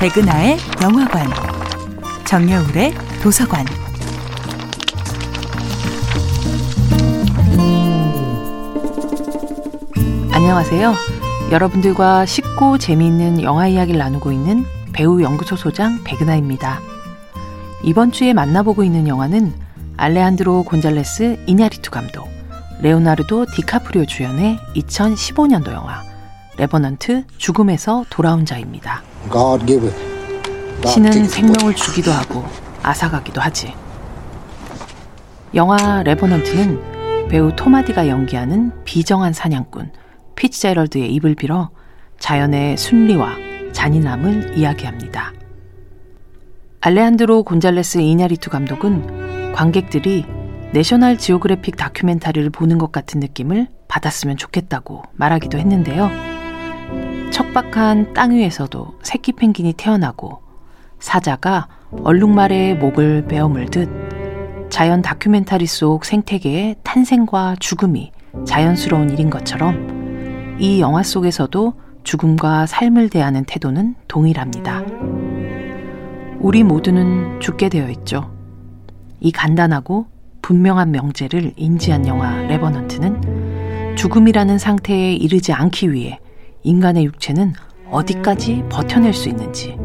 백은하의 영화관, 정여울의 도서관. 안녕하세요. 여러분들과 쉽고 재미있는 영화 이야기를 나누고 있는 배우 연구소 소장 백은하입니다. 이번 주에 만나보고 있는 영화는 알레한드로 곤잘레스 이냐리투 감독, 레오나르도 디카프리오 주연의 2015년도 영화 레버넌트 죽음에서 돌아온 자입니다. 신은 생명을 주기도 하고 앗아가기도 하지. 영화 레버넌트는 배우 톰 하디가 연기하는 비정한 사냥꾼 피츠제럴드의 입을 빌어 자연의 순리와 잔인함을 이야기합니다. 알레한드로 곤잘레스 이냐리투 감독은 관객들이 내셔널 지오그래픽 다큐멘터리를 보는 것 같은 느낌을 받았으면 좋겠다고 말하기도 했는데요. 척박한 땅 위에서도 새끼 펭귄이 태어나고 사자가 얼룩말의 목을 베어 물듯 자연 다큐멘터리 속 생태계의 탄생과 죽음이 자연스러운 일인 것처럼 이 영화 속에서도 죽음과 삶을 대하는 태도는 동일합니다. 우리 모두는 죽게 되어 있죠. 이 간단하고 분명한 명제를 인지한 영화 레버넌트는 죽음이라는 상태에 이르지 않기 위해 인간의 육체는 어디까지 버텨낼 수 있는지,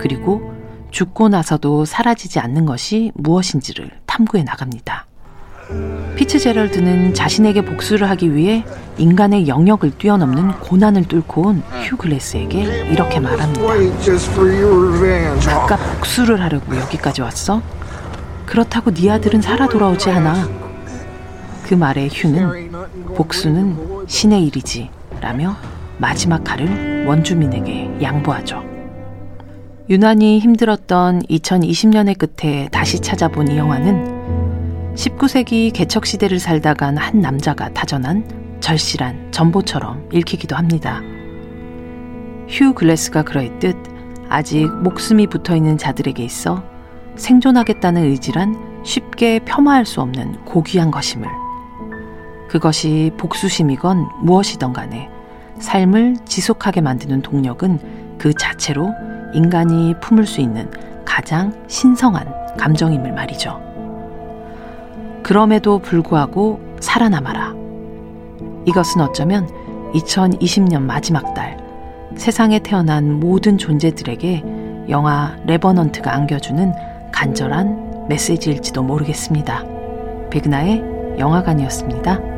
그리고 죽고 나서도 사라지지 않는 것이 무엇인지를 탐구해 나갑니다. 피츠제럴드는 자신에게 복수를 하기 위해 인간의 영역을 뛰어넘는 고난을 뚫고 온 휴 글래스에게 이렇게 말합니다. 아까 복수를 하려고 여기까지 왔어? 그렇다고 네 아들은 살아 돌아오지 않아. 그 말에 휴는 복수는 신의 일이지 라며 마지막 칼을 원주민에게 양보하죠. 유난히 힘들었던 2020년의 끝에 다시 찾아본 이 영화는 19세기 개척 시대를 살다 간 한 남자가 다전한 절실한 전보처럼 읽히기도 합니다. 휴 글래스가 그러했듯 아직 목숨이 붙어 있는 자들에게 있어 생존하겠다는 의지란 쉽게 폄하할 수 없는 고귀한 것임을. 그것이 복수심이건 무엇이던 간에 삶을 지속하게 만드는 동력은 그 자체로 인간이 품을 수 있는 가장 신성한 감정임을 말이죠. 그럼에도 불구하고 살아남아라. 이것은 어쩌면 2020년 마지막 달 세상에 태어난 모든 존재들에게 영화 레버넌트가 안겨주는 간절한 메시지일지도 모르겠습니다. 백나의 영화관이었습니다.